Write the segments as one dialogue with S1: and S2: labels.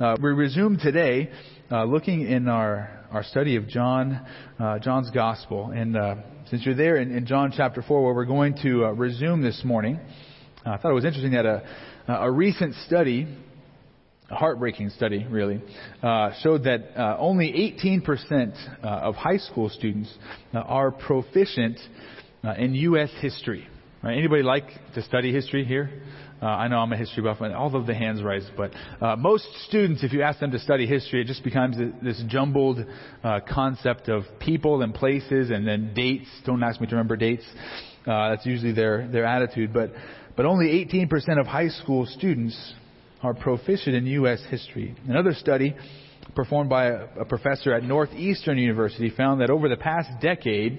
S1: Uh, we resume today uh, looking in our, our study of John, uh, John's Gospel. And uh, since you're there in, in, John chapter 4, where we're going to uh, resume this morning, uh, I thought it was interesting that a, a recent study, a heartbreaking study really, showed that only 18% of high school students are proficient in U.S. history. Right? Anybody like to study history here? Uh, I know I'm a history buff, and all of the hands rise, but uh, most students, if you ask them to study history, it just becomes this jumbled uh, concept of people and places and then dates. Don't ask me to remember dates. Uh, that's usually their, their attitude. But, but only 18% of high school students are proficient in U.S. history. Another study performed by a, a professor at Northeastern University found that over the past decade,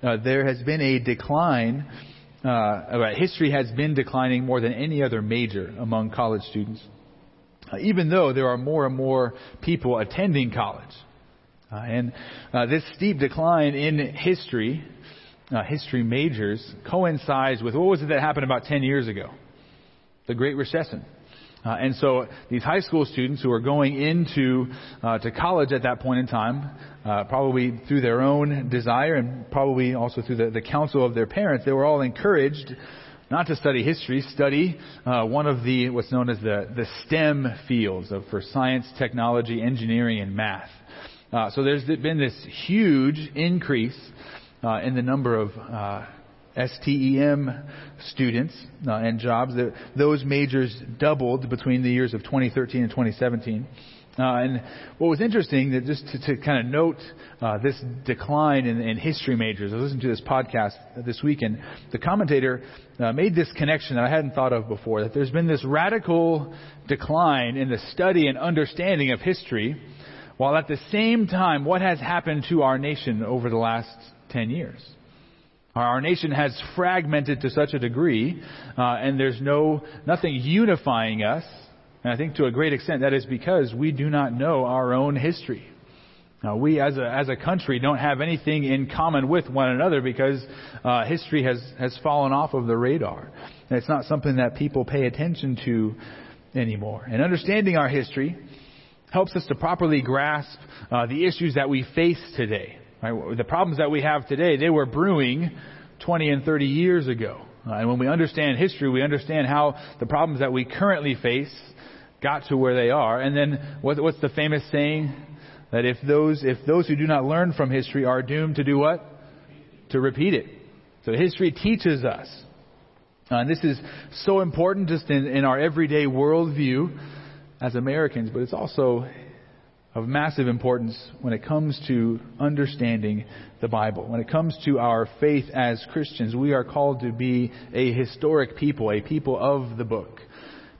S1: uh, there has been a decline uh, history has been declining more than any other major among college students, uh, even though there are more and more people attending college. Uh, and uh, this steep decline in history, uh, history majors, coincides with what was it that happened about 10 years ago? The Great Recession. Uh, and so these high school students who are going into uh, to college at that point in time, uh, probably through their own desire and probably also through the, the counsel of their parents, they were all encouraged not to study history, study uh, one of the what's known as the, the STEM fields of, for science, technology, engineering, and math. Uh, so there's been this huge increase uh, in the number of STEM students uh, and jobs. Those majors doubled between the years of 2013 and 2017. Uh, and what was interesting, that just to, to kind of note uh, this decline in, in, history majors, I was listening to this podcast this weekend. The commentator uh, made this connection that I hadn't thought of before, that there's been this radical decline in the study and understanding of history, while at the same time, what has happened to our nation over the last 10 years? Our nation has fragmented to such a degree, uh, and there's no nothing unifying us. And I think to a great extent that is because we do not know our own history. Now, we as a as a country don't have anything in common with one another because uh, history has has fallen off of the radar. And it's not something that people pay attention to anymore. And understanding our history helps us to properly grasp uh, the issues that we face today. Right? The problems that we have today, they were brewing 20 and 30 years ago. Uh, and when we understand history, we understand how the problems that we currently face got to where they are. And then what, what's the famous saying? That if those, if those who do not learn from history are doomed to do what? To repeat it. So history teaches us. Uh, and this is so important just in, in our everyday worldview as Americans, but it's also of massive importance when it comes to understanding the Bible. When it comes to our faith as Christians, we are called to be a historic people, a people of the book.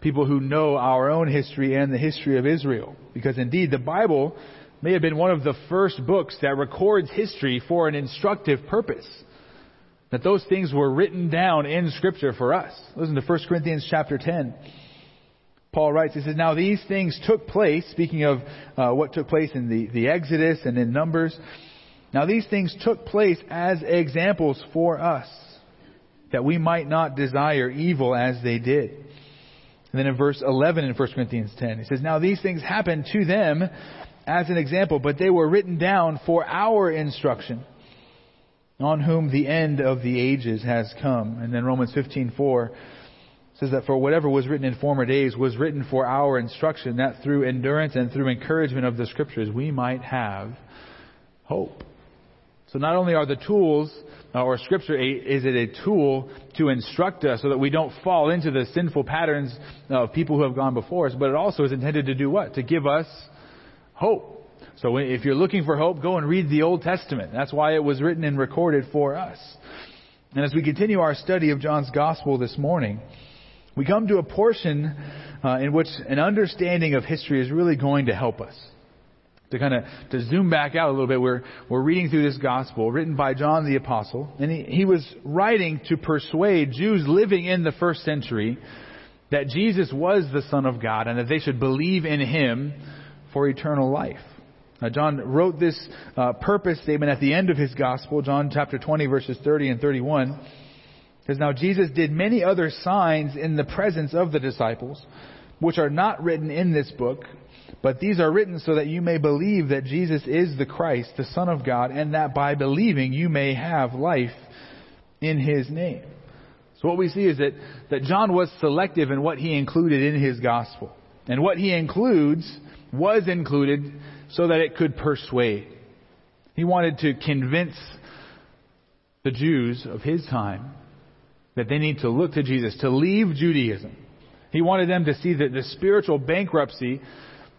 S1: People who know our own history and the history of Israel. Because indeed, the Bible may have been one of the first books that records history for an instructive purpose. That those things were written down in Scripture for us. Listen to 1 Corinthians chapter 10. Paul writes, he says, Now these things took place, speaking of uh, what took place in the, the Exodus and in Numbers. Now these things took place as examples for us, that we might not desire evil as they did. And then in verse 11 in 1 Corinthians 10, he says, Now these things happened to them as an example, but they were written down for our instruction, on whom the end of the ages has come. And then Romans 15:4 says that for whatever was written in former days was written for our instruction, that through endurance and through encouragement of the scriptures we might have hope. So not only are the tools, uh, or scripture, is it a tool to instruct us so that we don't fall into the sinful patterns of people who have gone before us, but it also is intended to do what? To give us hope. So if you're looking for hope, go and read the Old Testament. That's why it was written and recorded for us. And as we continue our study of John's Gospel this morning, we come to a portion uh, in which an understanding of history is really going to help us. To kind of to zoom back out a little bit, we're we're reading through this gospel written by John the apostle, and he, he was writing to persuade Jews living in the first century that Jesus was the Son of God and that they should believe in Him for eternal life. Now, John wrote this uh, purpose statement at the end of his gospel, John chapter 20, verses 30 and 31. Because now Jesus did many other signs in the presence of the disciples, which are not written in this book, but these are written so that you may believe that Jesus is the Christ, the Son of God, and that by believing you may have life in his name. So what we see is that, that John was selective in what he included in his gospel. And what he includes was included so that it could persuade. He wanted to convince the Jews of his time that they need to look to Jesus, to leave Judaism. He wanted them to see that the spiritual bankruptcy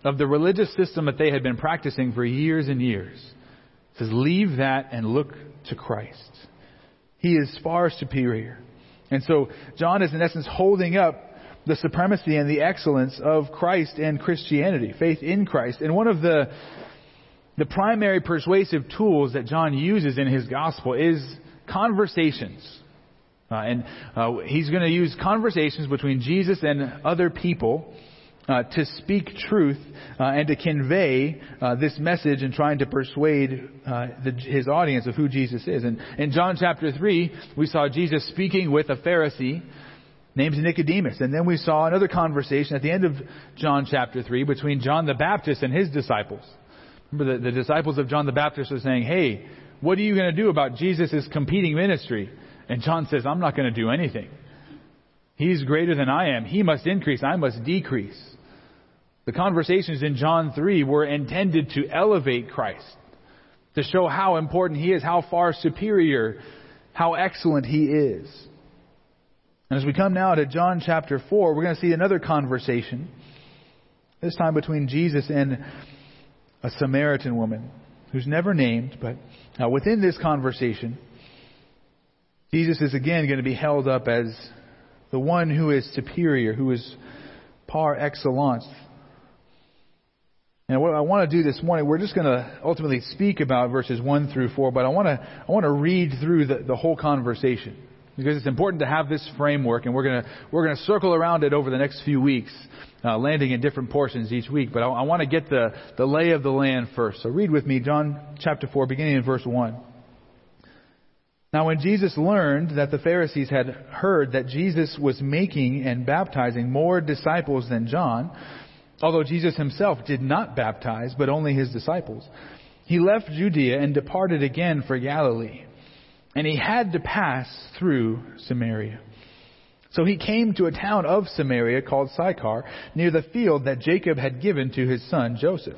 S1: of the religious system that they had been practicing for years and years. Says, leave that and look to Christ. He is far superior. And so John is in essence holding up the supremacy and the excellence of Christ and Christianity, faith in Christ. And one of the the primary persuasive tools that John uses in his gospel is conversations. Uh, and uh, he's going to use conversations between Jesus and other people uh, to speak truth uh, and to convey uh, this message and trying to persuade uh, the, his audience of who Jesus is. And in John chapter 3, we saw Jesus speaking with a Pharisee named Nicodemus. And then we saw another conversation at the end of John chapter 3 between John the Baptist and his disciples. Remember, the, the disciples of John the Baptist were saying, Hey, what are you going to do about Jesus' competing ministry? And John says, I'm not going to do anything. He's greater than I am. He must increase. I must decrease. The conversations in John 3 were intended to elevate Christ, to show how important He is, how far superior, how excellent He is. And as we come now to John chapter 4, we're going to see another conversation, this time between Jesus and a Samaritan woman who's never named, but uh, within this conversation, Jesus is again going to be held up as the one who is superior, who is par excellence. And what I want to do this morning, we're just going to ultimately speak about verses 1 through 4, but I want to, I want to read through the, the whole conversation because it's important to have this framework, and we're going to, we're going to circle around it over the next few weeks, uh, landing in different portions each week. But I, I want to get the, the lay of the land first. So read with me John chapter 4, beginning in verse 1. Now, when Jesus learned that the Pharisees had heard that Jesus was making and baptizing more disciples than John, although Jesus himself did not baptize, but only his disciples, he left Judea and departed again for Galilee. And he had to pass through Samaria. So he came to a town of Samaria called Sychar, near the field that Jacob had given to his son Joseph.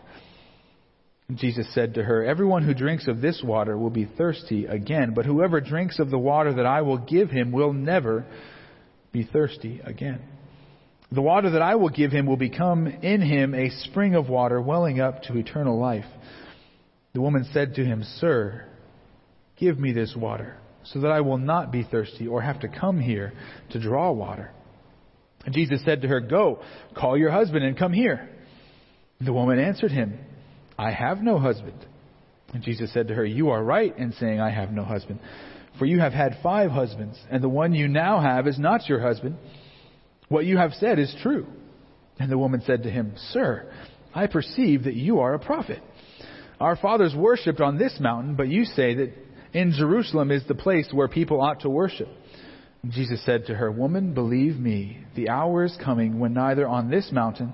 S1: Jesus said to her, Everyone who drinks of this water will be thirsty again, but whoever drinks of the water that I will give him will never be thirsty again. The water that I will give him will become in him a spring of water welling up to eternal life. The woman said to him, Sir, give me this water, so that I will not be thirsty or have to come here to draw water. And Jesus said to her, Go, call your husband and come here. The woman answered him, I have no husband. And Jesus said to her, You are right in saying, I have no husband. For you have had five husbands, and the one you now have is not your husband. What you have said is true. And the woman said to him, Sir, I perceive that you are a prophet. Our fathers worshipped on this mountain, but you say that in Jerusalem is the place where people ought to worship. And Jesus said to her, Woman, believe me, the hour is coming when neither on this mountain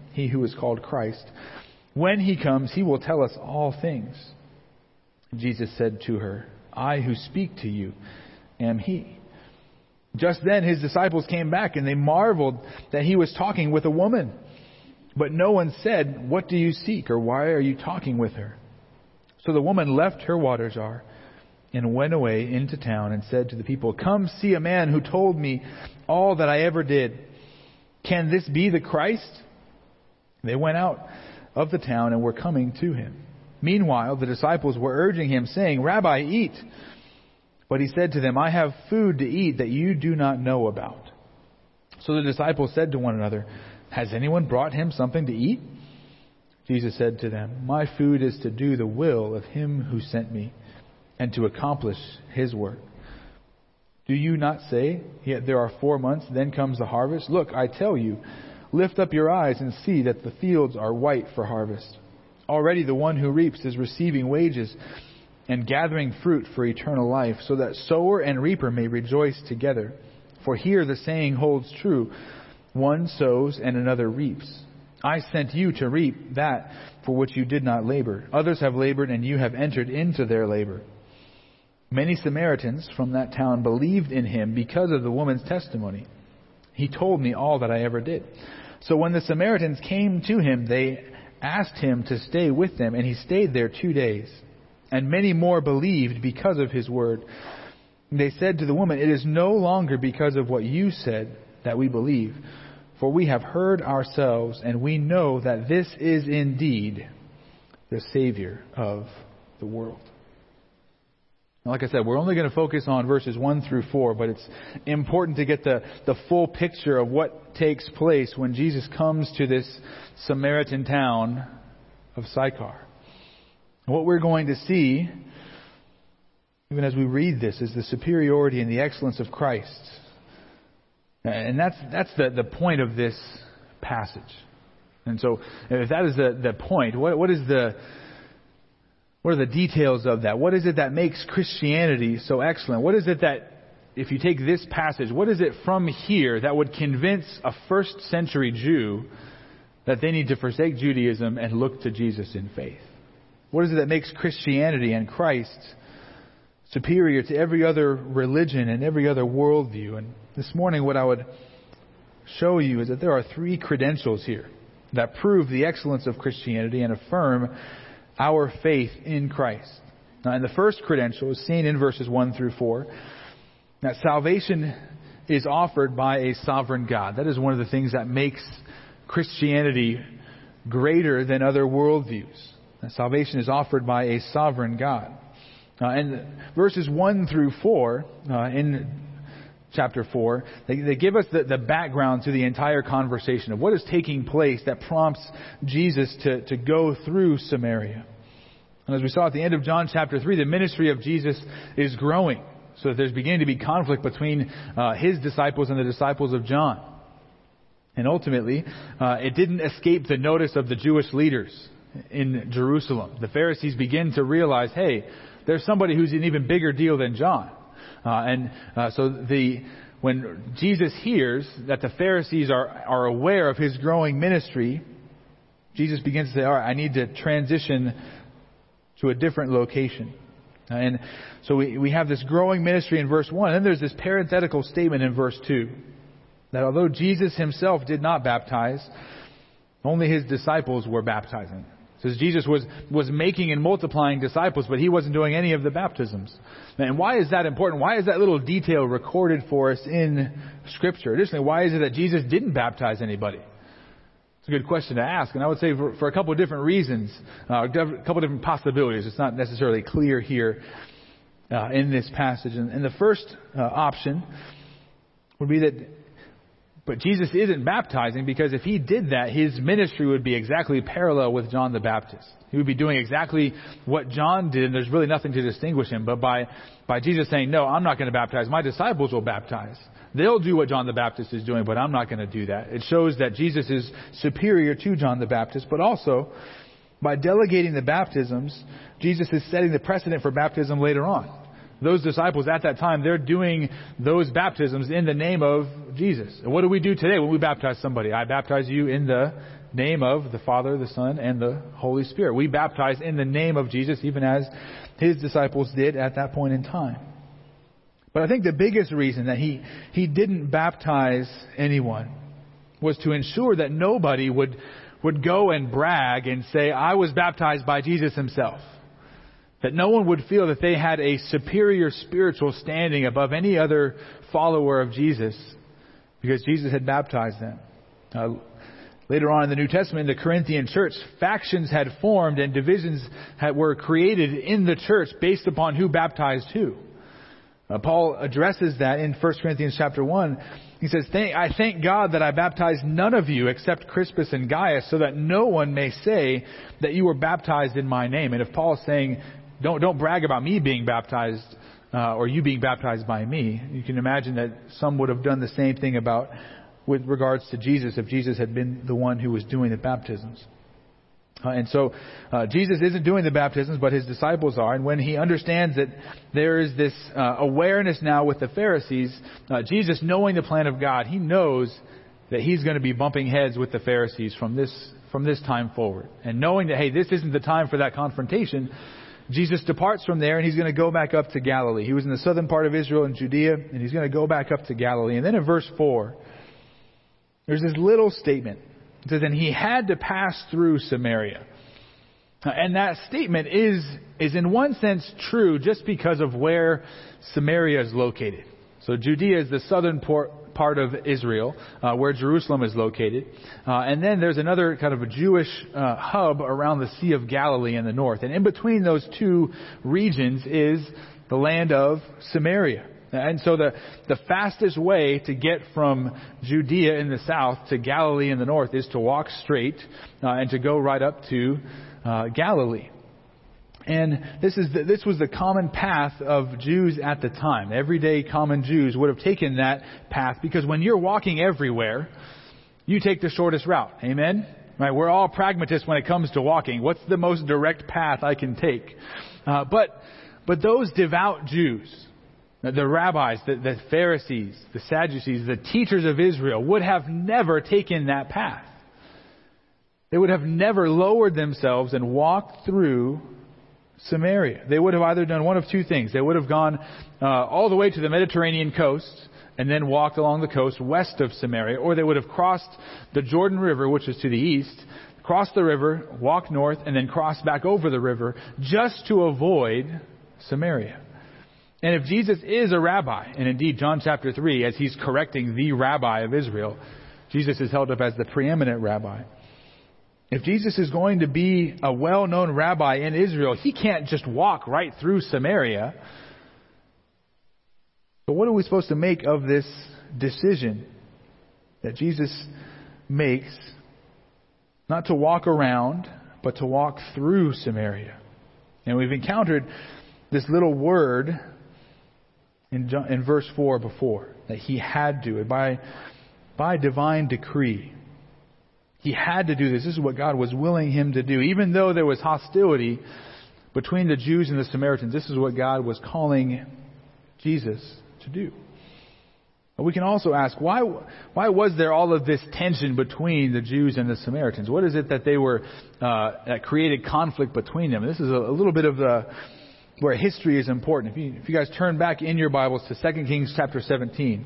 S1: he who is called Christ. When he comes, he will tell us all things. Jesus said to her, I who speak to you am he. Just then his disciples came back and they marveled that he was talking with a woman. But no one said, What do you seek, or why are you talking with her? So the woman left her water jar and went away into town and said to the people, Come see a man who told me all that I ever did. Can this be the Christ? They went out of the town and were coming to him. Meanwhile, the disciples were urging him, saying, Rabbi, eat. But he said to them, I have food to eat that you do not know about. So the disciples said to one another, Has anyone brought him something to eat? Jesus said to them, My food is to do the will of him who sent me and to accomplish his work. Do you not say, Yet there are four months, then comes the harvest? Look, I tell you, lift up your eyes and see that the fields are white for harvest. Already the one who reaps is receiving wages and gathering fruit for eternal life, so that sower and reaper may rejoice together. For here the saying holds true one sows and another reaps. I sent you to reap that for which you did not labor. Others have labored, and you have entered into their labor. Many Samaritans from that town believed in him because of the woman's testimony. He told me all that I ever did. So when the Samaritans came to him, they asked him to stay with them, and he stayed there two days. And many more believed because of his word. They said to the woman, It is no longer because of what you said that we believe, for we have heard ourselves, and we know that this is indeed the Savior of the world. Like I said, we're only going to focus on verses 1 through 4, but it's important to get the, the full picture of what takes place when Jesus comes to this Samaritan town of Sychar. What we're going to see, even as we read this, is the superiority and the excellence of Christ. And that's, that's the, the point of this passage. And so, if that is the, the point, what, what is the, what are the details of that? What is it that makes Christianity so excellent? What is it that, if you take this passage, what is it from here that would convince a first century Jew that they need to forsake Judaism and look to Jesus in faith? What is it that makes Christianity and Christ superior to every other religion and every other worldview? And this morning, what I would show you is that there are three credentials here that prove the excellence of Christianity and affirm our faith in Christ. Now, and the first credential is seen in verses 1 through 4 that salvation is offered by a sovereign God. That is one of the things that makes Christianity greater than other worldviews. That salvation is offered by a sovereign God. Uh, and verses 1 through 4 uh, in chapter 4, they, they give us the, the background to the entire conversation of what is taking place that prompts Jesus to, to go through Samaria. And as we saw at the end of John chapter 3, the ministry of Jesus is growing. So that there's beginning to be conflict between uh, his disciples and the disciples of John. And ultimately, uh, it didn't escape the notice of the Jewish leaders in Jerusalem. The Pharisees begin to realize, hey, there's somebody who's an even bigger deal than John. Uh, and uh, so the when Jesus hears that the Pharisees are, are aware of his growing ministry, Jesus begins to say, All right, I need to transition to a different location. Uh, and so we, we have this growing ministry in verse 1. And then there's this parenthetical statement in verse 2 that although Jesus himself did not baptize, only his disciples were baptizing says Jesus was, was making and multiplying disciples, but he wasn't doing any of the baptisms. And why is that important? Why is that little detail recorded for us in Scripture? Additionally, why is it that Jesus didn't baptize anybody? It's a good question to ask, and I would say for, for a couple of different reasons, uh, a couple of different possibilities. It's not necessarily clear here uh, in this passage. And, and the first uh, option would be that but Jesus isn't baptizing because if he did that, his ministry would be exactly parallel with John the Baptist. He would be doing exactly what John did, and there's really nothing to distinguish him. But by, by Jesus saying, No, I'm not going to baptize, my disciples will baptize. They'll do what John the Baptist is doing, but I'm not going to do that. It shows that Jesus is superior to John the Baptist, but also By delegating the baptisms, Jesus is setting the precedent for baptism later on. Those disciples at that time, they're doing those baptisms in the name of Jesus. And what do we do today when we baptize somebody? I baptize you in the name of the Father, the Son, and the Holy Spirit. We baptize in the name of Jesus, even as his disciples did at that point in time. But I think the biggest reason that he, he didn't baptize anyone was to ensure that nobody would, would go and brag and say, I was baptized by Jesus himself. That no one would feel that they had a superior spiritual standing above any other follower of Jesus because Jesus had baptized them. Uh, later on in the New Testament, in the Corinthian church, factions had formed and divisions had, were created in the church based upon who baptized who. Uh, Paul addresses that in 1 Corinthians chapter 1. He says, I thank God that I baptized none of you except Crispus and Gaius so that no one may say that you were baptized in my name. And if Paul is saying don't, don't brag about me being baptized uh, or you being baptized by me. You can imagine that some would have done the same thing about with regards to Jesus if Jesus had been the one who was doing the baptisms. Uh, and so uh, Jesus isn't doing the baptisms, but his disciples are. And when he understands that there is this uh, awareness now with the Pharisees, uh, Jesus, knowing the plan of God, he knows that he's going to be bumping heads with the Pharisees from this from this time forward. And knowing that hey, this isn't the time for that confrontation, Jesus departs from there and he's going to go back up to Galilee. He was in the southern part of Israel and Judea, and he's going to go back up to Galilee. And then in verse 4, there's this little statement. It says, And he had to pass through Samaria. And that statement is, is in one sense true just because of where Samaria is located. So Judea is the southern port, part of Israel, uh, where Jerusalem is located. Uh, and then there's another kind of a Jewish uh, hub around the Sea of Galilee in the north. And in between those two regions is the land of Samaria. And so the, the fastest way to get from Judea in the south to Galilee in the north is to walk straight uh, and to go right up to uh, Galilee. And this, is the, this was the common path of Jews at the time. Everyday common Jews would have taken that path because when you're walking everywhere, you take the shortest route. Amen? Right? We're all pragmatists when it comes to walking. What's the most direct path I can take? Uh, but, but those devout Jews, the rabbis, the, the Pharisees, the Sadducees, the teachers of Israel would have never taken that path. They would have never lowered themselves and walked through Samaria. They would have either done one of two things. They would have gone uh, all the way to the Mediterranean coast and then walked along the coast west of Samaria, or they would have crossed the Jordan River, which is to the east, crossed the river, walked north, and then crossed back over the river just to avoid Samaria. And if Jesus is a rabbi, and indeed John chapter 3, as he's correcting the rabbi of Israel, Jesus is held up as the preeminent rabbi. If Jesus is going to be a well known rabbi in Israel, he can't just walk right through Samaria. But what are we supposed to make of this decision that Jesus makes not to walk around, but to walk through Samaria? And we've encountered this little word in, in verse 4 before that he had to, by, by divine decree. He had to do this. This is what God was willing him to do. Even though there was hostility between the Jews and the Samaritans, this is what God was calling Jesus to do. But we can also ask, why, why was there all of this tension between the Jews and the Samaritans? What is it that they were, uh, that created conflict between them? This is a, a little bit of the, where history is important. If you, if you guys turn back in your Bibles to 2 Kings chapter 17,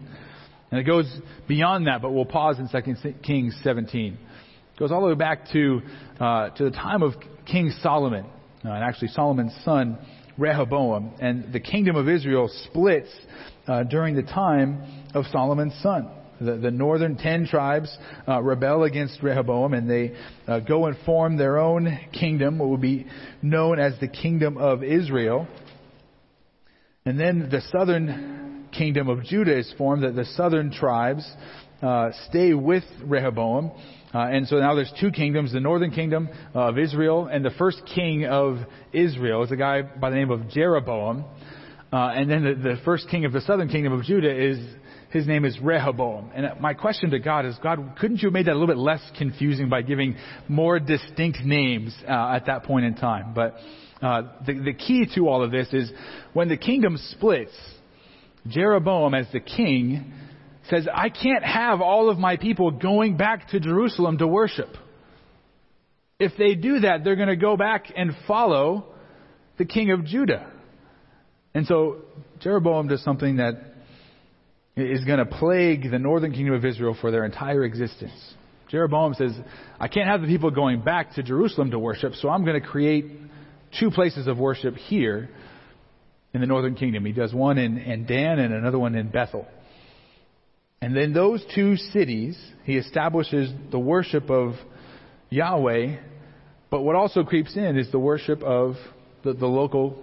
S1: and it goes beyond that, but we'll pause in 2 Kings 17. Goes all the way back to, uh, to the time of King Solomon, uh, and actually Solomon's son, Rehoboam. And the kingdom of Israel splits uh, during the time of Solomon's son. The, the northern ten tribes uh, rebel against Rehoboam and they uh, go and form their own kingdom, what would be known as the kingdom of Israel. And then the southern kingdom of Judah is formed, that the southern tribes uh, stay with Rehoboam uh, and so now there's two kingdoms, the northern kingdom of Israel, and the first king of Israel is a guy by the name of Jeroboam. Uh, and then the, the, first king of the southern kingdom of Judah is his name is Rehoboam. And my question to God is, God, couldn't you have made that a little bit less confusing by giving more distinct names uh, at that point in time? But uh, the, the key to all of this is when the kingdom splits, Jeroboam as the king says, I can't have all of my people going back to Jerusalem to worship. If they do that, they're going to go back and follow the king of Judah. And so Jeroboam does something that is going to plague the northern kingdom of Israel for their entire existence. Jeroboam says, I can't have the people going back to Jerusalem to worship, so I'm going to create two places of worship here in the northern kingdom. He does one in, in Dan and another one in Bethel. And then those two cities, he establishes the worship of Yahweh, but what also creeps in is the worship of the, the local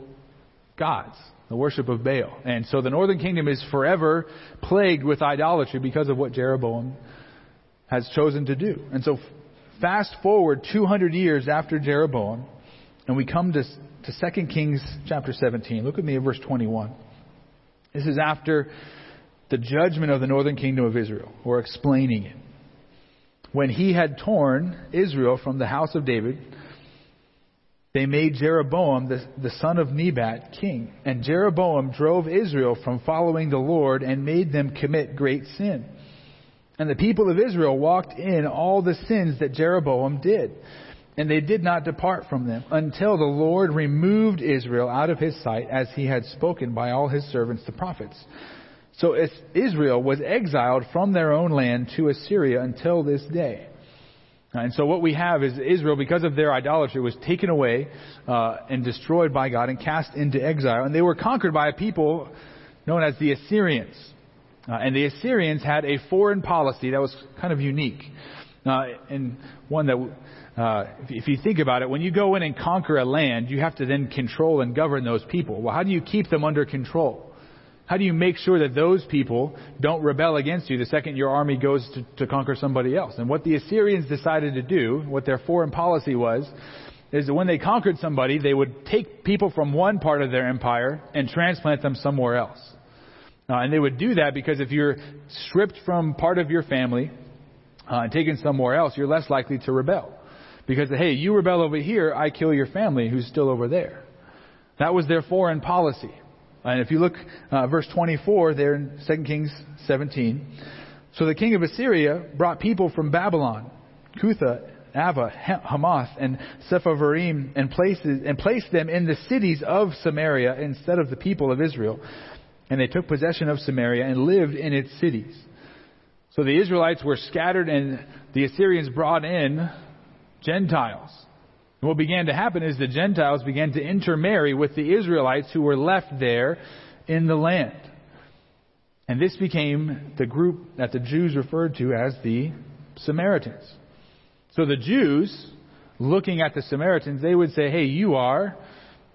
S1: gods, the worship of Baal. And so the northern kingdom is forever plagued with idolatry because of what Jeroboam has chosen to do. And so fast forward 200 years after Jeroboam, and we come to, to 2 Kings chapter 17. Look at me at verse 21. This is after the judgment of the northern kingdom of Israel, or explaining it. When he had torn Israel from the house of David, they made Jeroboam, the, the son of Nebat, king. And Jeroboam drove Israel from following the Lord and made them commit great sin. And the people of Israel walked in all the sins that Jeroboam did. And they did not depart from them until the Lord removed Israel out of his sight as he had spoken by all his servants the prophets. So Israel was exiled from their own land to Assyria until this day. And so what we have is Israel, because of their idolatry, was taken away uh, and destroyed by God and cast into exile. And they were conquered by a people known as the Assyrians. Uh, and the Assyrians had a foreign policy that was kind of unique. Uh, and one that, uh, if, if you think about it, when you go in and conquer a land, you have to then control and govern those people. Well, how do you keep them under control? How do you make sure that those people don't rebel against you the second your army goes to, to conquer somebody else? And what the Assyrians decided to do, what their foreign policy was, is that when they conquered somebody, they would take people from one part of their empire and transplant them somewhere else. Uh, and they would do that because if you're stripped from part of your family uh, and taken somewhere else, you're less likely to rebel. Because, hey, you rebel over here, I kill your family who's still over there. That was their foreign policy. And if you look uh, verse 24 there in 2 Kings 17, so the king of Assyria brought people from Babylon, Cutha, Ava, Hamath, and Sepharvaim, and, places, and placed them in the cities of Samaria instead of the people of Israel. And they took possession of Samaria and lived in its cities. So the Israelites were scattered, and the Assyrians brought in Gentiles. And what began to happen is the Gentiles began to intermarry with the Israelites who were left there in the land. And this became the group that the Jews referred to as the Samaritans. So the Jews, looking at the Samaritans, they would say, hey, you are,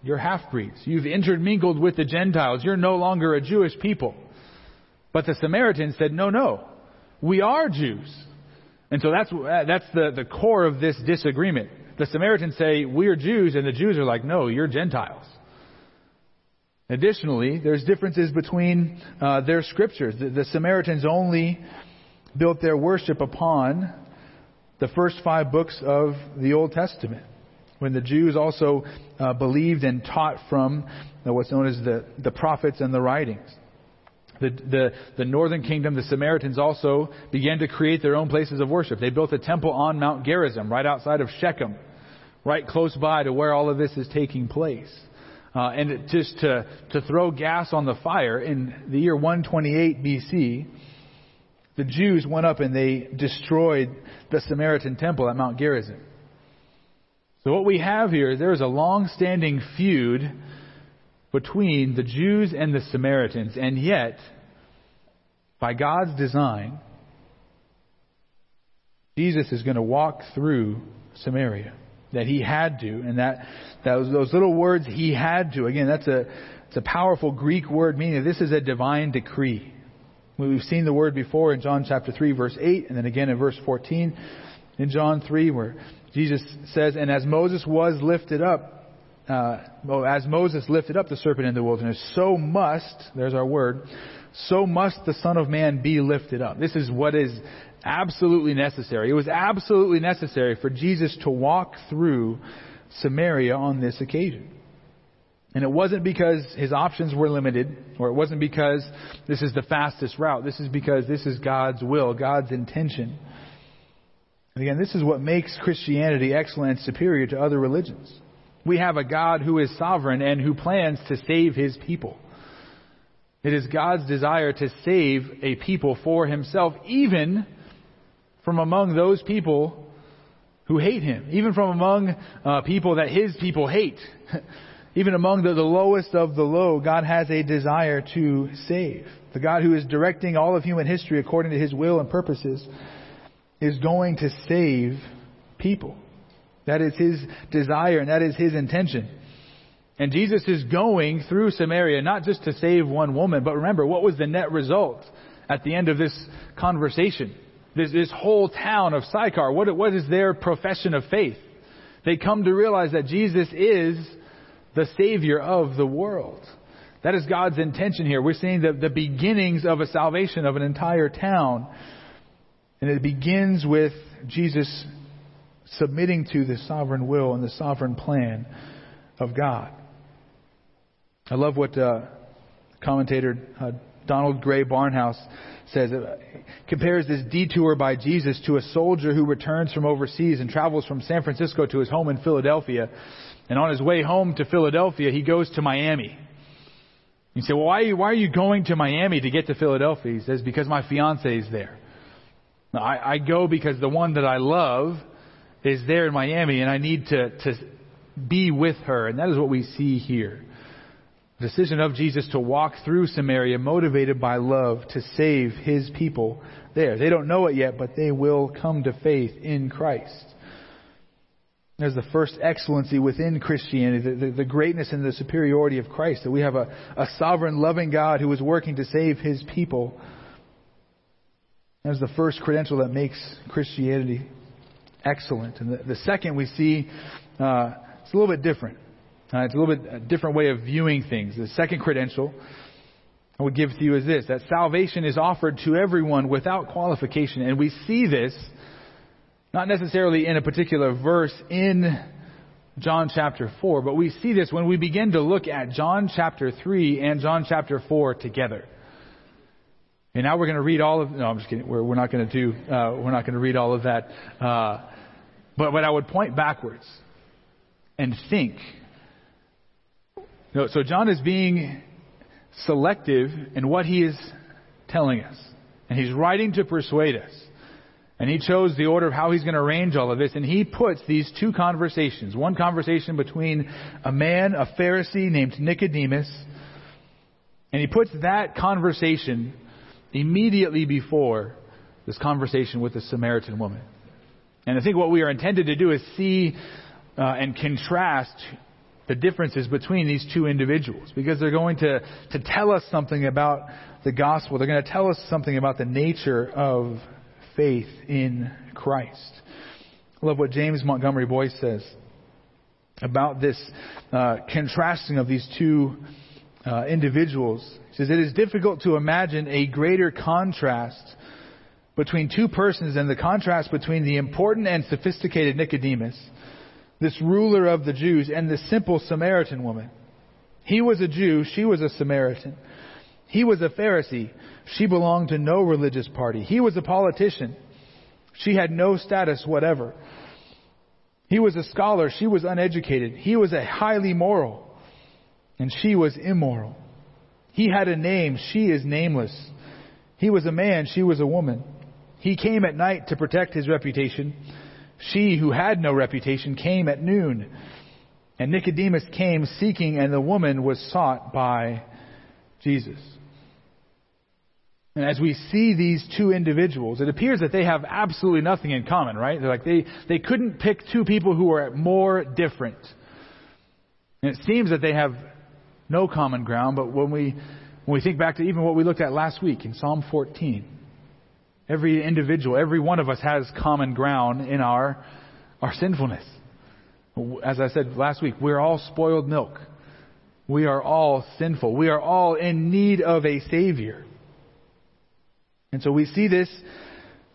S1: you're half-breeds. You've intermingled with the Gentiles. You're no longer a Jewish people. But the Samaritans said, no, no, we are Jews. And so that's, that's the, the core of this disagreement the Samaritans say, We are Jews, and the Jews are like, No, you're Gentiles. Additionally, there's differences between uh, their scriptures. The, the, Samaritans only built their worship upon the first five books of the Old Testament, when the Jews also uh, believed and taught from uh, what's known as the, the prophets and the writings. The, the, the, northern kingdom, the Samaritans also began to create their own places of worship. They built a temple on Mount Gerizim, right outside of Shechem right close by to where all of this is taking place. Uh, and just to, to throw gas on the fire, in the year 128 BC, the Jews went up and they destroyed the Samaritan temple at Mount Gerizim. So what we have here is there is a long-standing feud between the Jews and the Samaritans, and yet, by God's design, Jesus is going to walk through Samaria that he had to, and that, that was those little words he had to. Again, that's a it's a powerful Greek word meaning this is a divine decree. We've seen the word before in John chapter 3 verse 8 and then again in verse 14 in John 3 where Jesus says, And as Moses was lifted up uh, as Moses lifted up the serpent in the wilderness, so must, there's our word, so must the Son of Man be lifted up. This is what is absolutely necessary. It was absolutely necessary for Jesus to walk through Samaria on this occasion. And it wasn't because his options were limited, or it wasn't because this is the fastest route. This is because this is God's will, God's intention. And again, this is what makes Christianity excellent and superior to other religions. We have a God who is sovereign and who plans to save his people. It is God's desire to save a people for himself, even from among those people who hate him, even from among uh, people that his people hate. even among the, the lowest of the low, God has a desire to save. The God who is directing all of human history according to his will and purposes is going to save people. That is his desire and that is his intention. And Jesus is going through Samaria not just to save one woman, but remember, what was the net result at the end of this conversation? This, this whole town of Sychar, what, what is their profession of faith? They come to realize that Jesus is the Savior of the world. That is God's intention here. We're seeing the, the beginnings of a salvation of an entire town. And it begins with Jesus submitting to the sovereign will and the sovereign plan of God. I love what uh, commentator uh, Donald Grey Barnhouse says. Uh, compares this detour by Jesus to a soldier who returns from overseas and travels from San Francisco to his home in Philadelphia. And on his way home to Philadelphia, he goes to Miami. You say, well, why are you, why are you going to Miami to get to Philadelphia? He says, because my fiance is there. I, I go because the one that I love is there in Miami and I need to, to be with her. And that is what we see here. Decision of Jesus to walk through Samaria motivated by love to save his people there. They don't know it yet, but they will come to faith in Christ. There's the first excellency within Christianity, the, the, the, greatness and the superiority of Christ, that we have a, a sovereign, loving God who is working to save his people. That's the first credential that makes Christianity excellent. And the, the second we see, uh, it's a little bit different. Uh, it's a little bit a different way of viewing things. The second credential I would give to you is this that salvation is offered to everyone without qualification. And we see this not necessarily in a particular verse in John chapter 4, but we see this when we begin to look at John chapter 3 and John chapter 4 together. And now we're going to read all of. No, I'm just kidding. We're, we're not going to do. Uh, we're not going to read all of that. Uh, but but I would point backwards and think. No, so John is being selective in what he is telling us, and he's writing to persuade us. And he chose the order of how he's going to arrange all of this. And he puts these two conversations one conversation between a man, a Pharisee named Nicodemus, and he puts that conversation immediately before this conversation with the Samaritan woman. And I think what we are intended to do is see uh, and contrast the differences between these two individuals because they're going to, to tell us something about the gospel. They're going to tell us something about the nature of faith in Christ. I love what James Montgomery Boice says about this uh, contrasting of these two uh, individuals. He says, It is difficult to imagine a greater contrast between two persons than the contrast between the important and sophisticated Nicodemus, this ruler of the Jews, and this simple Samaritan woman. He was a Jew, she was a Samaritan. He was a Pharisee, she belonged to no religious party. He was a politician, she had no status whatever. He was a scholar, she was uneducated. He was a highly moral, and she was immoral. He had a name, she is nameless. He was a man, she was a woman. He came at night to protect his reputation. She, who had no reputation, came at noon. And Nicodemus came seeking, and the woman was sought by Jesus. And as we see these two individuals, it appears that they have absolutely nothing in common, right? They're like they, they couldn't pick two people who are more different. And it seems that they have no common ground, but when we, when we think back to even what we looked at last week in Psalm 14, every individual, every one of us has common ground in our, our sinfulness. As I said last week, we're all spoiled milk. We are all sinful. We are all in need of a Savior. And so we see this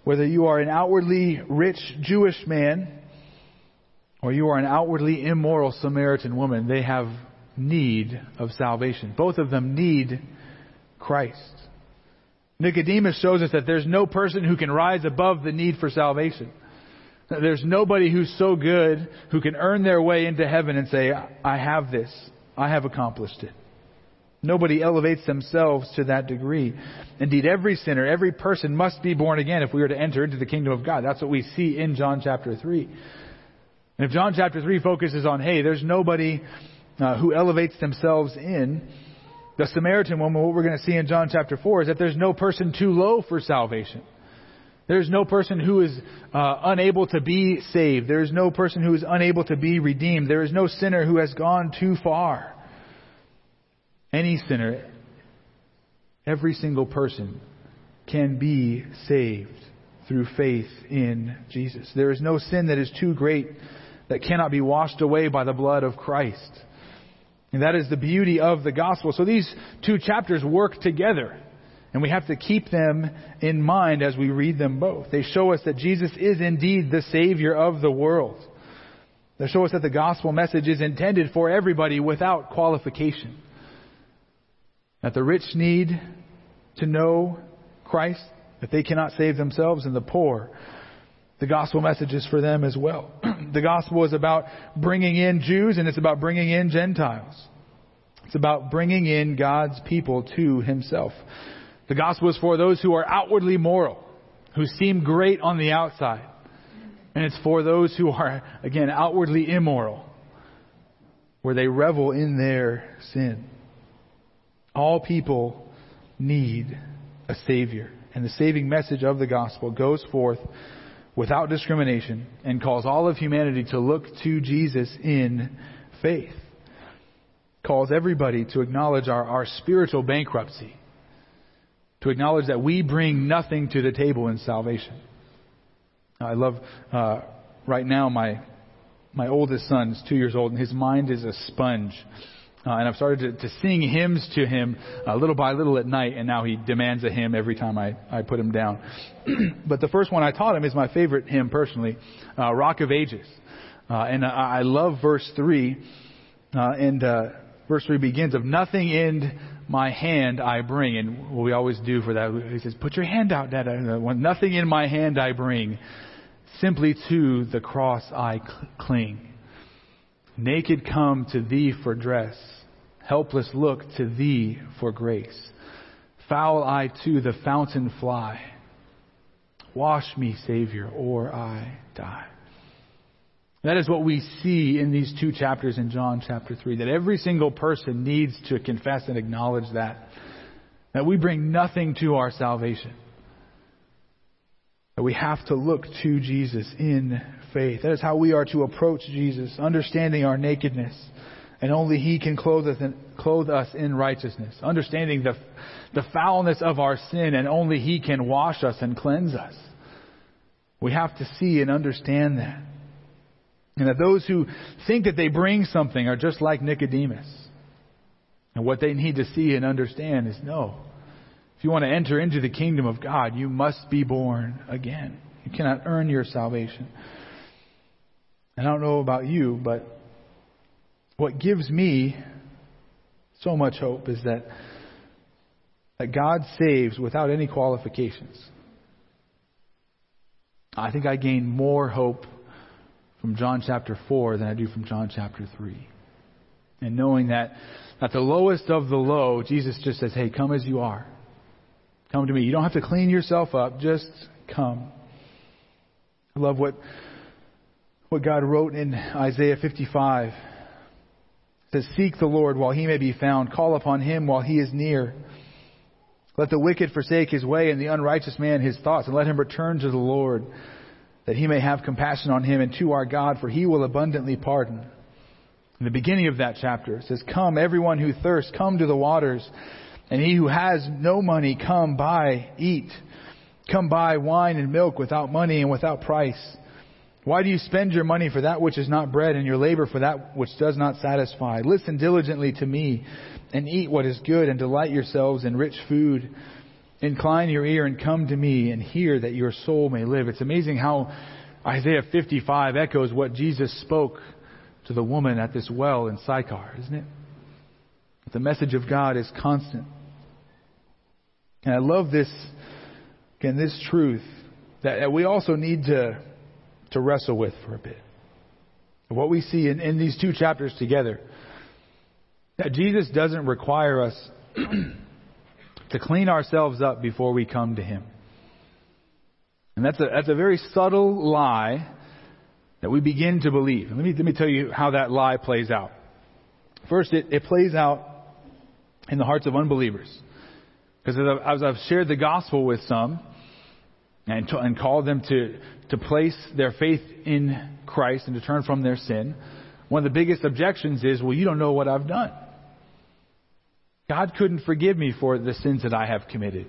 S1: whether you are an outwardly rich Jewish man or you are an outwardly immoral Samaritan woman, they have need of salvation. Both of them need Christ. Nicodemus shows us that there's no person who can rise above the need for salvation. There's nobody who's so good who can earn their way into heaven and say, I have this. I have accomplished it. Nobody elevates themselves to that degree. Indeed, every sinner, every person must be born again if we are to enter into the kingdom of God. That's what we see in John chapter 3. And if John chapter 3 focuses on, hey, there's nobody uh, who elevates themselves in, the Samaritan woman, what we're going to see in John chapter 4 is that there's no person too low for salvation. There's no person who is uh, unable to be saved. There is no person who is unable to be redeemed. There is no sinner who has gone too far. Any sinner, every single person can be saved through faith in Jesus. There is no sin that is too great that cannot be washed away by the blood of Christ. And that is the beauty of the gospel. So these two chapters work together. And we have to keep them in mind as we read them both. They show us that Jesus is indeed the Savior of the world. They show us that the gospel message is intended for everybody without qualification that the rich need to know Christ, that they cannot save themselves, and the poor. The gospel message is for them as well. the gospel is about bringing in Jews and it's about bringing in Gentiles. It's about bringing in God's people to Himself. The gospel is for those who are outwardly moral, who seem great on the outside. And it's for those who are, again, outwardly immoral, where they revel in their sin. All people need a Savior. And the saving message of the gospel goes forth without discrimination and calls all of humanity to look to Jesus in faith. Calls everybody to acknowledge our, our spiritual bankruptcy, to acknowledge that we bring nothing to the table in salvation. I love, uh, right now, my, my oldest son is two years old, and his mind is a sponge. Uh, and I've started to, to sing hymns to him uh, little by little at night, and now he demands a hymn every time I, I put him down. but the first one I taught him is my favorite hymn personally, uh, Rock of Ages. Uh, and I, I love verse 3. Uh, and uh, verse 3 begins of nothing in my hand I bring. And what we always do for that, he says, put your hand out, Dad. Nothing in my hand I bring. Simply to the cross I cling. Naked come to thee for dress, helpless look to thee for grace. Foul I to the fountain fly. Wash me, Savior, or I die. That is what we see in these two chapters in John chapter 3, that every single person needs to confess and acknowledge that. That we bring nothing to our salvation. That we have to look to Jesus in faith. That is how we are to approach Jesus, understanding our nakedness. And only He can clothe us in, clothe us in righteousness. Understanding the, the foulness of our sin, and only He can wash us and cleanse us. We have to see and understand that. And that those who think that they bring something are just like Nicodemus. And what they need to see and understand is no. If you want to enter into the kingdom of God, you must be born again. You cannot earn your salvation. And I don't know about you, but what gives me so much hope is that, that God saves without any qualifications. I think I gain more hope from John chapter 4 than I do from John chapter 3. And knowing that at the lowest of the low, Jesus just says, Hey, come as you are. Come to me. You don't have to clean yourself up, just come. I love what what God wrote in Isaiah 55. It says, Seek the Lord while he may be found, call upon him while he is near. Let the wicked forsake his way and the unrighteous man his thoughts, and let him return to the Lord, that he may have compassion on him and to our God, for he will abundantly pardon. In the beginning of that chapter, it says, Come, everyone who thirsts, come to the waters, and he who has no money, come buy, eat. Come buy wine and milk without money and without price. Why do you spend your money for that which is not bread and your labor for that which does not satisfy? Listen diligently to me and eat what is good and delight yourselves in rich food. Incline your ear and come to me and hear that your soul may live. It's amazing how Isaiah 55 echoes what Jesus spoke to the woman at this well in Sychar, isn't it? The message of God is constant. And I love this, again, this truth that we also need to, to wrestle with for a bit. What we see in, in these two chapters together, that Jesus doesn't require us to clean ourselves up before we come to Him. And that's a, that's a very subtle lie that we begin to believe. let me, let me tell you how that lie plays out. First, it, it plays out in the hearts of unbelievers. Because as I've shared the gospel with some and, to, and them to, to place their faith in Christ and to turn from their sin, one of the biggest objections is, well, you don't know what I've done. God couldn't forgive me for the sins that I have committed.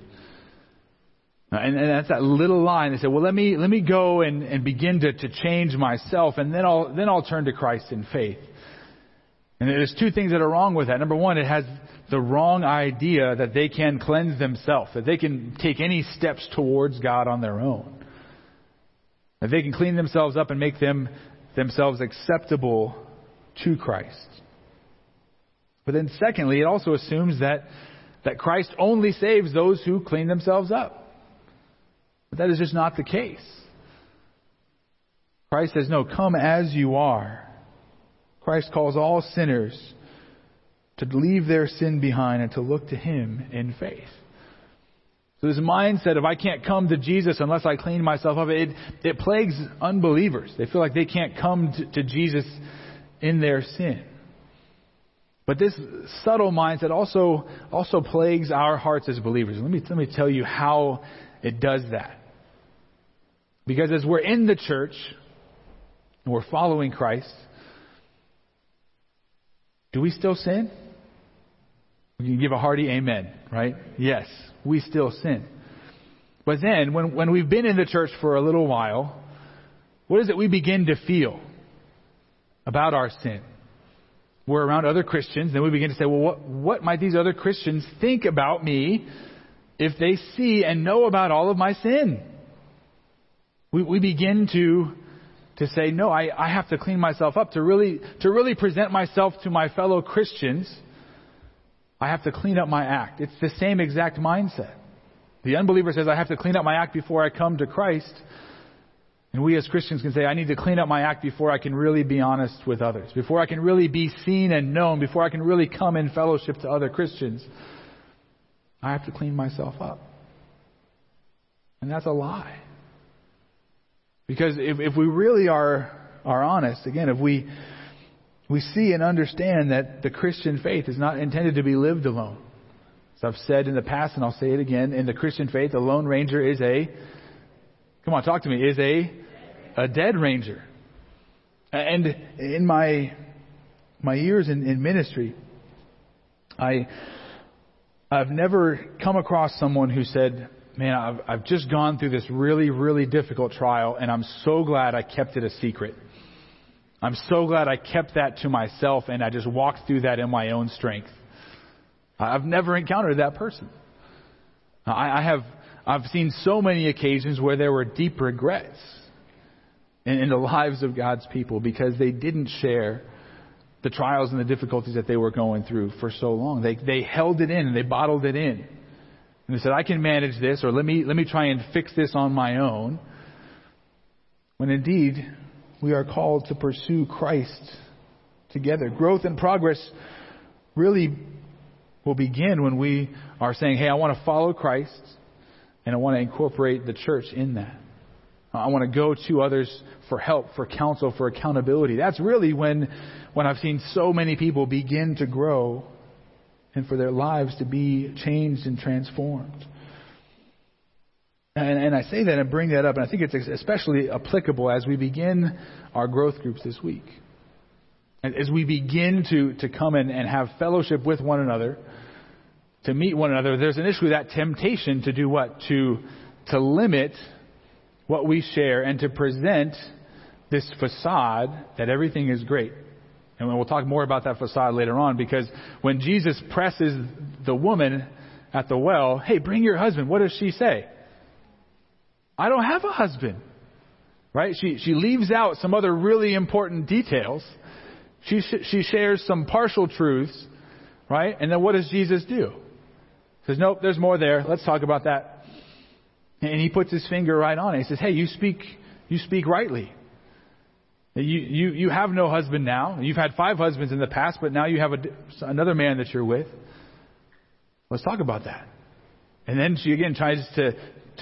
S1: Uh, and, and that's that little line. They say, well, let me, let me go and, and begin to, to change myself, and then I'll, then I'll turn to Christ in faith. And there's two things that are wrong with that. Number one, it has the wrong idea that they can cleanse themselves, that they can take any steps towards God on their own. That they can clean themselves up and make them themselves acceptable to Christ. But then secondly, it also assumes that, that Christ only saves those who clean themselves up. But that is just not the case. Christ says, No, come as you are. Christ calls all sinners to leave their sin behind and to look to Him in faith. So this mindset of I can't come to Jesus unless I clean myself up, it, it plagues unbelievers. They feel like they can't come to, to Jesus in their sin. But this subtle mindset also, also plagues our hearts as believers. Let me, let me tell you how it does that. Because as we're in the church and we're following Christ, do we still sin? You can give a hearty amen, right? Yes, we still sin. But then, when, when we've been in the church for a little while, what is it we begin to feel about our sin? We're around other Christians, then we begin to say, well, what, what might these other Christians think about me if they see and know about all of my sin? we, we begin to, to say, no, I, I have to clean myself up. To really, to really present myself to my fellow Christians, I have to clean up my act. It's the same exact mindset. The unbeliever says, I have to clean up my act before I come to Christ. And we as Christians can say, I need to clean up my act before I can really be honest with others, before I can really be seen and known, before I can really come in fellowship to other Christians. I have to clean myself up. And that's a lie. Because if, if we really are, are honest, again, if we, we see and understand that the Christian faith is not intended to be lived alone. As I've said in the past, and I'll say it again, in the Christian faith, the lone ranger is a, come on, talk to me, is a, a dead ranger. And in my, my years in, in ministry, I, I've never come across someone who said, man, I've, I've just gone through this really, really difficult trial, and I'm so glad I kept it a secret. I'm so glad I kept that to myself and I just walked through that in my own strength. I've never encountered that person. I, I have, I've seen so many occasions where there were deep regrets in, in the lives of God's people because they didn't share the trials and the difficulties that they were going through for so long. They, they held it in and they bottled it in. And they said, I can manage this, or let me, let me try and fix this on my own. When indeed, we are called to pursue Christ together. Growth and progress really will begin when we are saying, hey, I want to follow Christ, and I want to incorporate the church in that. I want to go to others for help, for counsel, for accountability. That's really when, when I've seen so many people begin to grow and for their lives to be changed and transformed. And, and, I say that and bring that up, and I think it's especially applicable as we begin our growth groups this week. As we begin to, to come in and have fellowship with one another, to meet one another, there's initially that temptation to do what? To, to limit what we share and to present this facade that everything is great. And we'll talk more about that facade later on because when Jesus presses the woman at the well, hey, bring your husband, what does she say? I don't have a husband. Right? She, she leaves out some other really important details. She, she shares some partial truths. Right? And then what does Jesus do? Says, nope, there's more there. Let's talk about that. And he puts his finger right on it. He says, hey, you speak, you speak rightly. You, you, you have no husband now. You've had five husbands in the past, but now you have a, another man that you're with. Let's talk about that. And then she again tries to,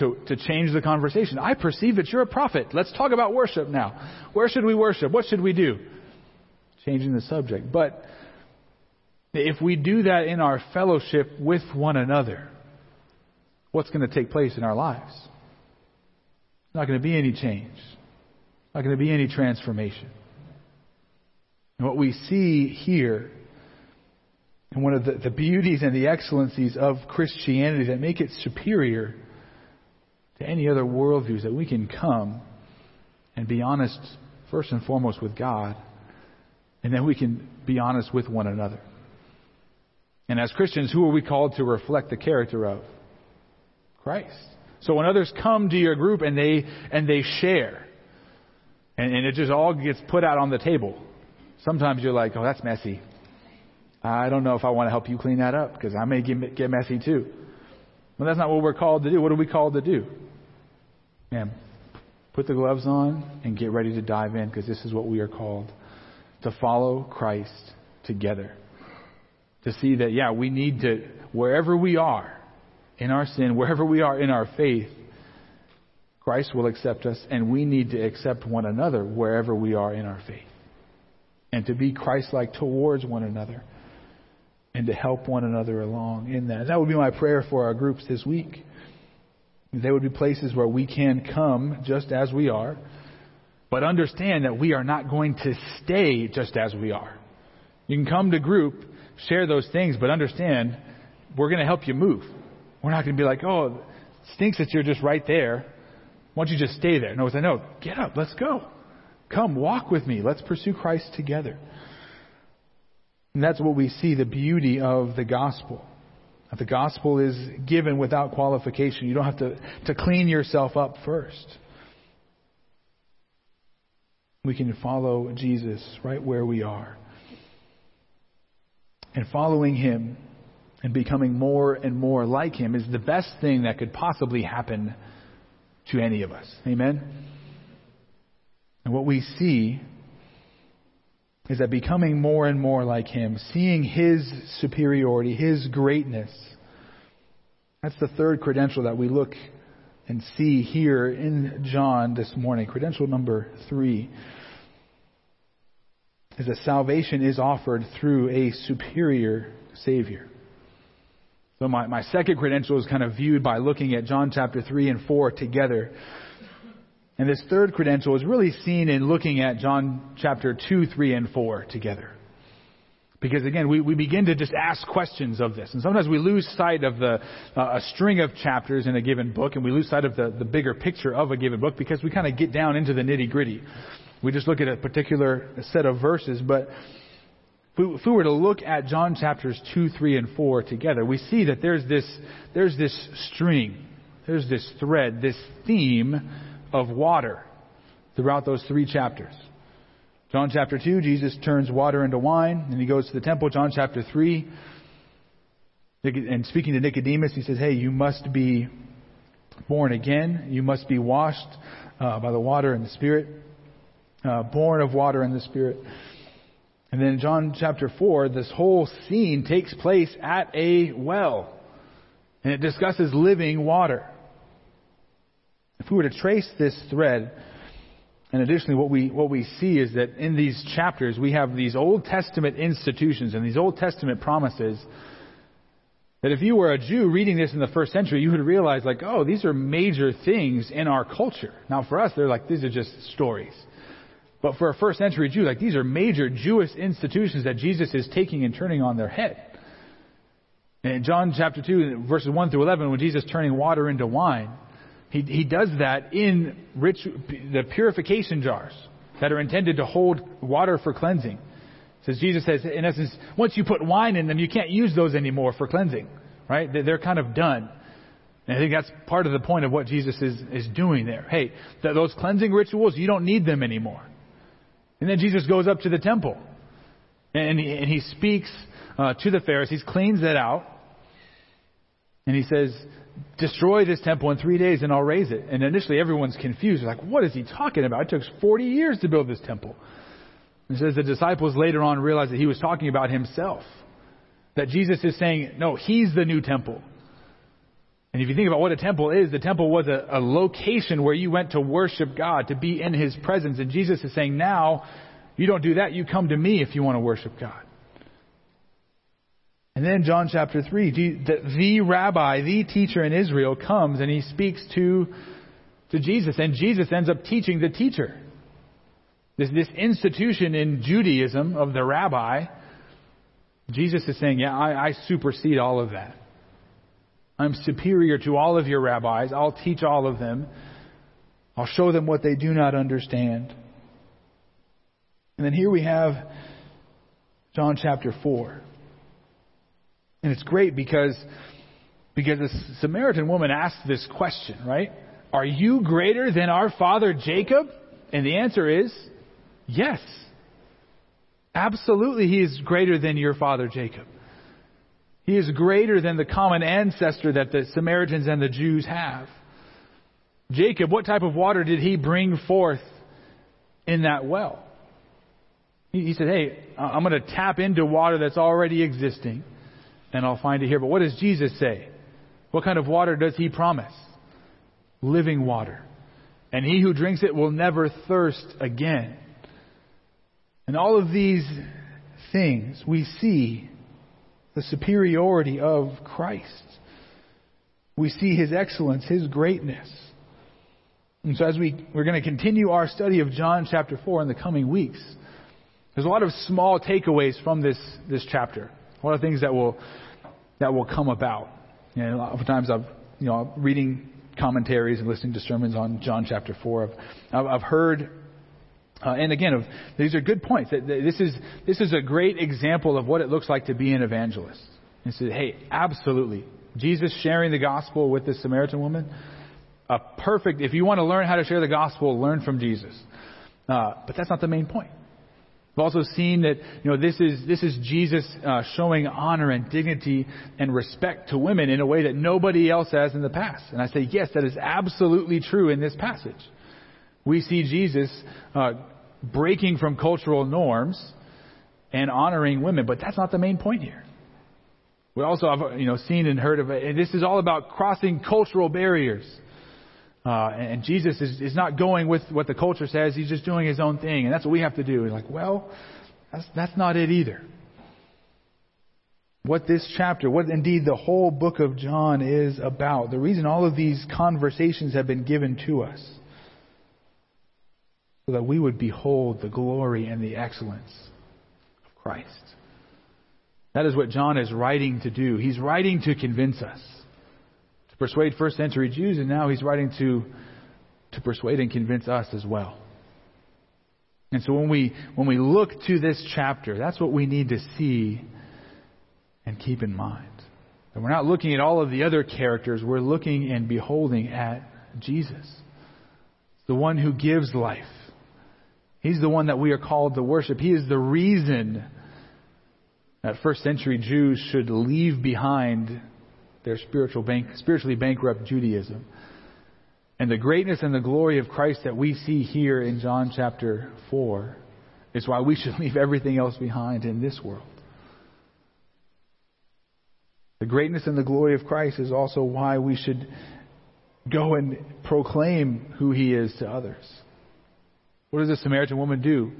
S1: to, to change the conversation. I perceive that you're a prophet. Let's talk about worship now. Where should we worship? What should we do? Changing the subject. But if we do that in our fellowship with one another, what's going to take place in our lives? Not going to be any change. Not going to be any transformation. And what we see here, and one of the, the beauties and the excellencies of Christianity that make it superior to any other worldviews, that we can come and be honest, first and foremost, with God, and then we can be honest with one another. And as Christians, who are we called to reflect the character of? Christ. So when others come to your group and they and they share, and, and it just all gets put out on the table. Sometimes you're like, oh, that's messy. I don't know if I want to help you clean that up because I may get, get messy too. But that's not what we're called to do. What are we called to do? Man, put the gloves on and get ready to dive in because this is what we are called to follow Christ together. To see that, yeah, we need to, wherever we are in our sin, wherever we are in our faith, Christ will accept us, and we need to accept one another wherever we are in our faith. And to be Christ like towards one another, and to help one another along in that. That would be my prayer for our groups this week. There would be places where we can come just as we are, but understand that we are not going to stay just as we are. You can come to group, share those things, but understand we're going to help you move. We're not going to be like, oh, stinks that you're just right there. Why don't you just stay there? No, I no, get up, let's go. Come, walk with me. Let's pursue Christ together. And that's what we see the beauty of the gospel. The gospel is given without qualification. You don't have to, to clean yourself up first. We can follow Jesus right where we are. And following him and becoming more and more like him is the best thing that could possibly happen to any of us. Amen? And what we see is that becoming more and more like Him, seeing His superiority, His greatness, that's the third credential that we look and see here in John this morning. Credential number three is that salvation is offered through a superior Savior. So my, my second credential is kind of viewed by looking at John chapter 3 and 4 together. And this third credential is really seen in looking at John chapter 2, 3, and 4 together. Because again, we, we begin to just ask questions of this. And sometimes we lose sight of the, uh, a string of chapters in a given book, and we lose sight of the, the bigger picture of a given book because we kind of get down into the nitty gritty. We just look at a particular set of verses, but if we were to look at John chapters 2, 3, and 4 together, we see that there's this, there's this string, there's this thread, this theme of water throughout those three chapters. John chapter 2, Jesus turns water into wine, and he goes to the temple. John chapter 3, and speaking to Nicodemus, he says, Hey, you must be born again. You must be washed uh, by the water and the Spirit, uh, born of water and the Spirit. And then John chapter 4, this whole scene takes place at a well. And it discusses living water. If we were to trace this thread, and additionally, what we, what we see is that in these chapters, we have these Old Testament institutions and these Old Testament promises that if you were a Jew reading this in the first century, you would realize, like, oh, these are major things in our culture. Now, for us, they're like, these are just stories. But for a first century Jew, like these are major Jewish institutions that Jesus is taking and turning on their head. In John chapter 2, verses 1 through 11, when Jesus is turning water into wine, he, he does that in rich, the purification jars. that are intended to hold water for cleansing. Says Jesus says, in essence, once you put wine in them, you can't use those anymore for cleansing, right? They're kind of done. And I think that's part of the point of what Jesus is, is doing there. Hey, th- those cleansing rituals, you don't need them anymore. And then Jesus goes up to the temple and he, and he speaks uh, to the Pharisees, cleans it out, and he says, Destroy this temple in three days and I'll raise it. And initially everyone's confused. They're like, what is he talking about? It took 40 years to build this temple. It says the disciples later on realized that he was talking about himself. That Jesus is saying, no, he's the new temple. And if you think about what a temple is, the temple was a, a, location where you went to worship God, to be in His presence. And Jesus is saying, now, you don't do that. You come to me if you want to worship God. And then John chapter 3, the, rabbi, the teacher in Israel comes and he speaks to, to Jesus. And Jesus ends up teaching the teacher. This, this institution in Judaism of the rabbi, Jesus is saying, yeah, I, I supersede all of that. I'm superior to all of your rabbis. I'll teach all of them. I'll show them what they do not understand. And then here we have John chapter 4. And it's great because, because the Samaritan woman asked this question, right? Are you greater than our father Jacob? And the answer is yes. Absolutely, he is greater than your father Jacob. He is greater than the common ancestor that the Samaritans and the Jews have. Jacob, what type of water did he bring forth in that well? He, he said, Hey, I'm going to tap into water that's already existing, and I'll find it here. But what does Jesus say? What kind of water does he promise? Living water. And he who drinks it will never thirst again. And all of these things we see the superiority of Christ. We see his excellence, his greatness. And so as we, we're going to continue our study of John chapter 4 in the coming weeks, there's a lot of small takeaways from this, this chapter. A lot of things that will, that will come about. And a lot of times I've, you know, reading commentaries and listening to sermons on John chapter 4, I've, I've heard uh, and again, these are good points. This is, this is a great example of what it looks like to be an evangelist. And said, hey, absolutely. Jesus sharing the gospel with this Samaritan woman, a perfect, if you want to learn how to share the gospel, learn from Jesus. Uh, but that's not the main point. We've also seen that you know this is this is Jesus uh, showing honor and dignity and respect to women in a way that nobody else has in the past. And I say yes, that is absolutely true in this passage. We see Jesus uh, breaking from cultural norms and honoring women. But that's not the main point here. We also have, you know, seen and heard of it. This is all about crossing cultural barriers. Uh, and Jesus is, is not going with what the culture says. He's just doing his own thing. And that's what we have to do. He's like, well, that's, that's not it either. What this chapter, what indeed the whole book of John is about, the reason all of these conversations have been given to us so that we would behold the glory and the excellence of Christ. That is what John is writing to do. He's writing to convince us, persuade first century Jews, and now he's writing to, to persuade and convince us as well. And so when we, when we look to this chapter, that's what we need to see and keep in mind. And we're not looking at all of the other characters, we're looking and beholding at Jesus, the one who gives life He's the one that we are called to worship. He is the reason that first century Jews should leave behind their spiritual bank, spiritually bankrupt Judaism. And the greatness and the glory of Christ that we see here in John chapter 4 is why we should leave everything else behind in this world. The greatness and the glory of Christ is also why we should go and proclaim who he is to others. What does the Samaritan woman do?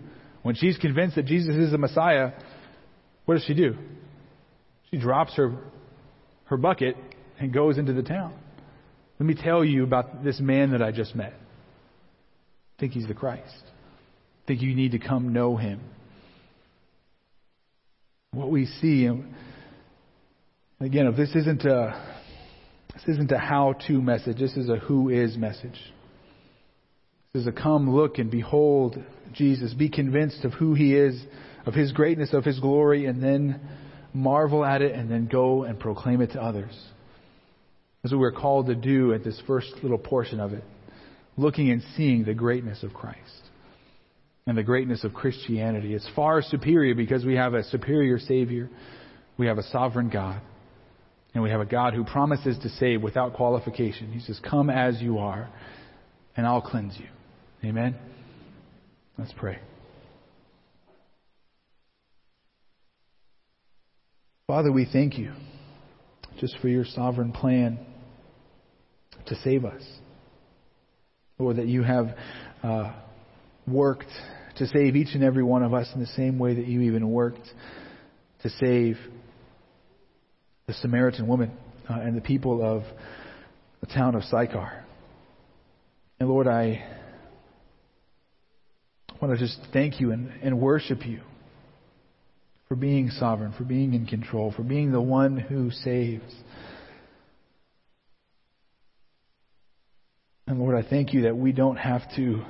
S1: When she's convinced that Jesus is the Messiah, what does she do? She drops her, her bucket and goes into the town. Let me tell you about this man that I just met. I think he's the Christ. I think you need to come know him. What we see, again, if this isn't a this isn't a how-to message, this is a who is message. This is a come, look, and behold Jesus. Be convinced of who he is, of his greatness, of his glory, and then marvel at it, and then go and proclaim it to others. That's what we're called to do at this first little portion of it. Looking and seeing the greatness of Christ and the greatness of Christianity. It's far superior because we have a superior Savior, we have a sovereign God, and we have a God who promises to save without qualification. He says, Come as you are, and I'll cleanse you. Amen? Let's pray. Father, we thank you just for your sovereign plan to save us. Lord, that you have uh, worked to save each and every one of us in the same way that you even worked to save the Samaritan woman uh, and the people of the town of Sychar. And Lord, I want to just thank you and, and worship you for being sovereign, for being in control, for being the one who saves. And Lord, I thank you that we don't have to,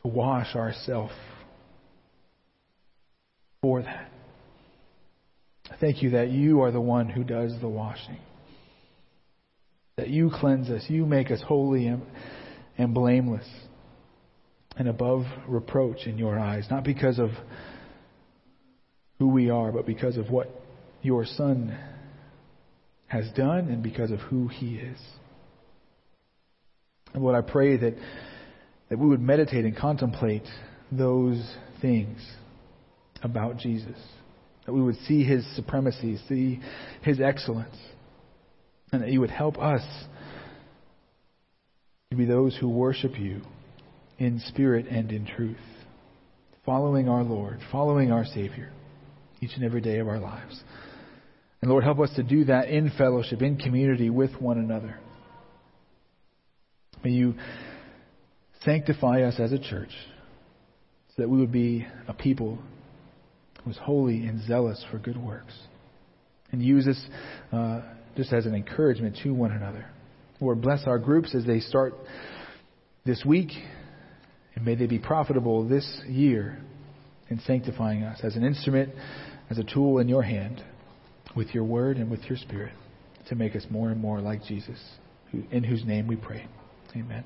S1: to wash ourselves for that. I thank you that you are the one who does the washing. That you cleanse us, you make us holy and, and blameless and above reproach in your eyes, not because of who we are, but because of what your Son has done and because of who he is. And Lord, I pray that, that we would meditate and contemplate those things about Jesus. That we would see his supremacy, see his excellence, and that you would help us to be those who worship you in spirit and in truth, following our Lord, following our Savior each and every day of our lives. And Lord, help us to do that in fellowship, in community with one another. May you sanctify us as a church so that we would be a people who is holy and zealous for good works. And use this uh, just as an encouragement to one another. Lord, bless our groups as they start this week, and may they be profitable this year in sanctifying us as an instrument, as a tool in your hand, with your word and with your spirit, to make us more and more like Jesus, in whose name we pray. Amen.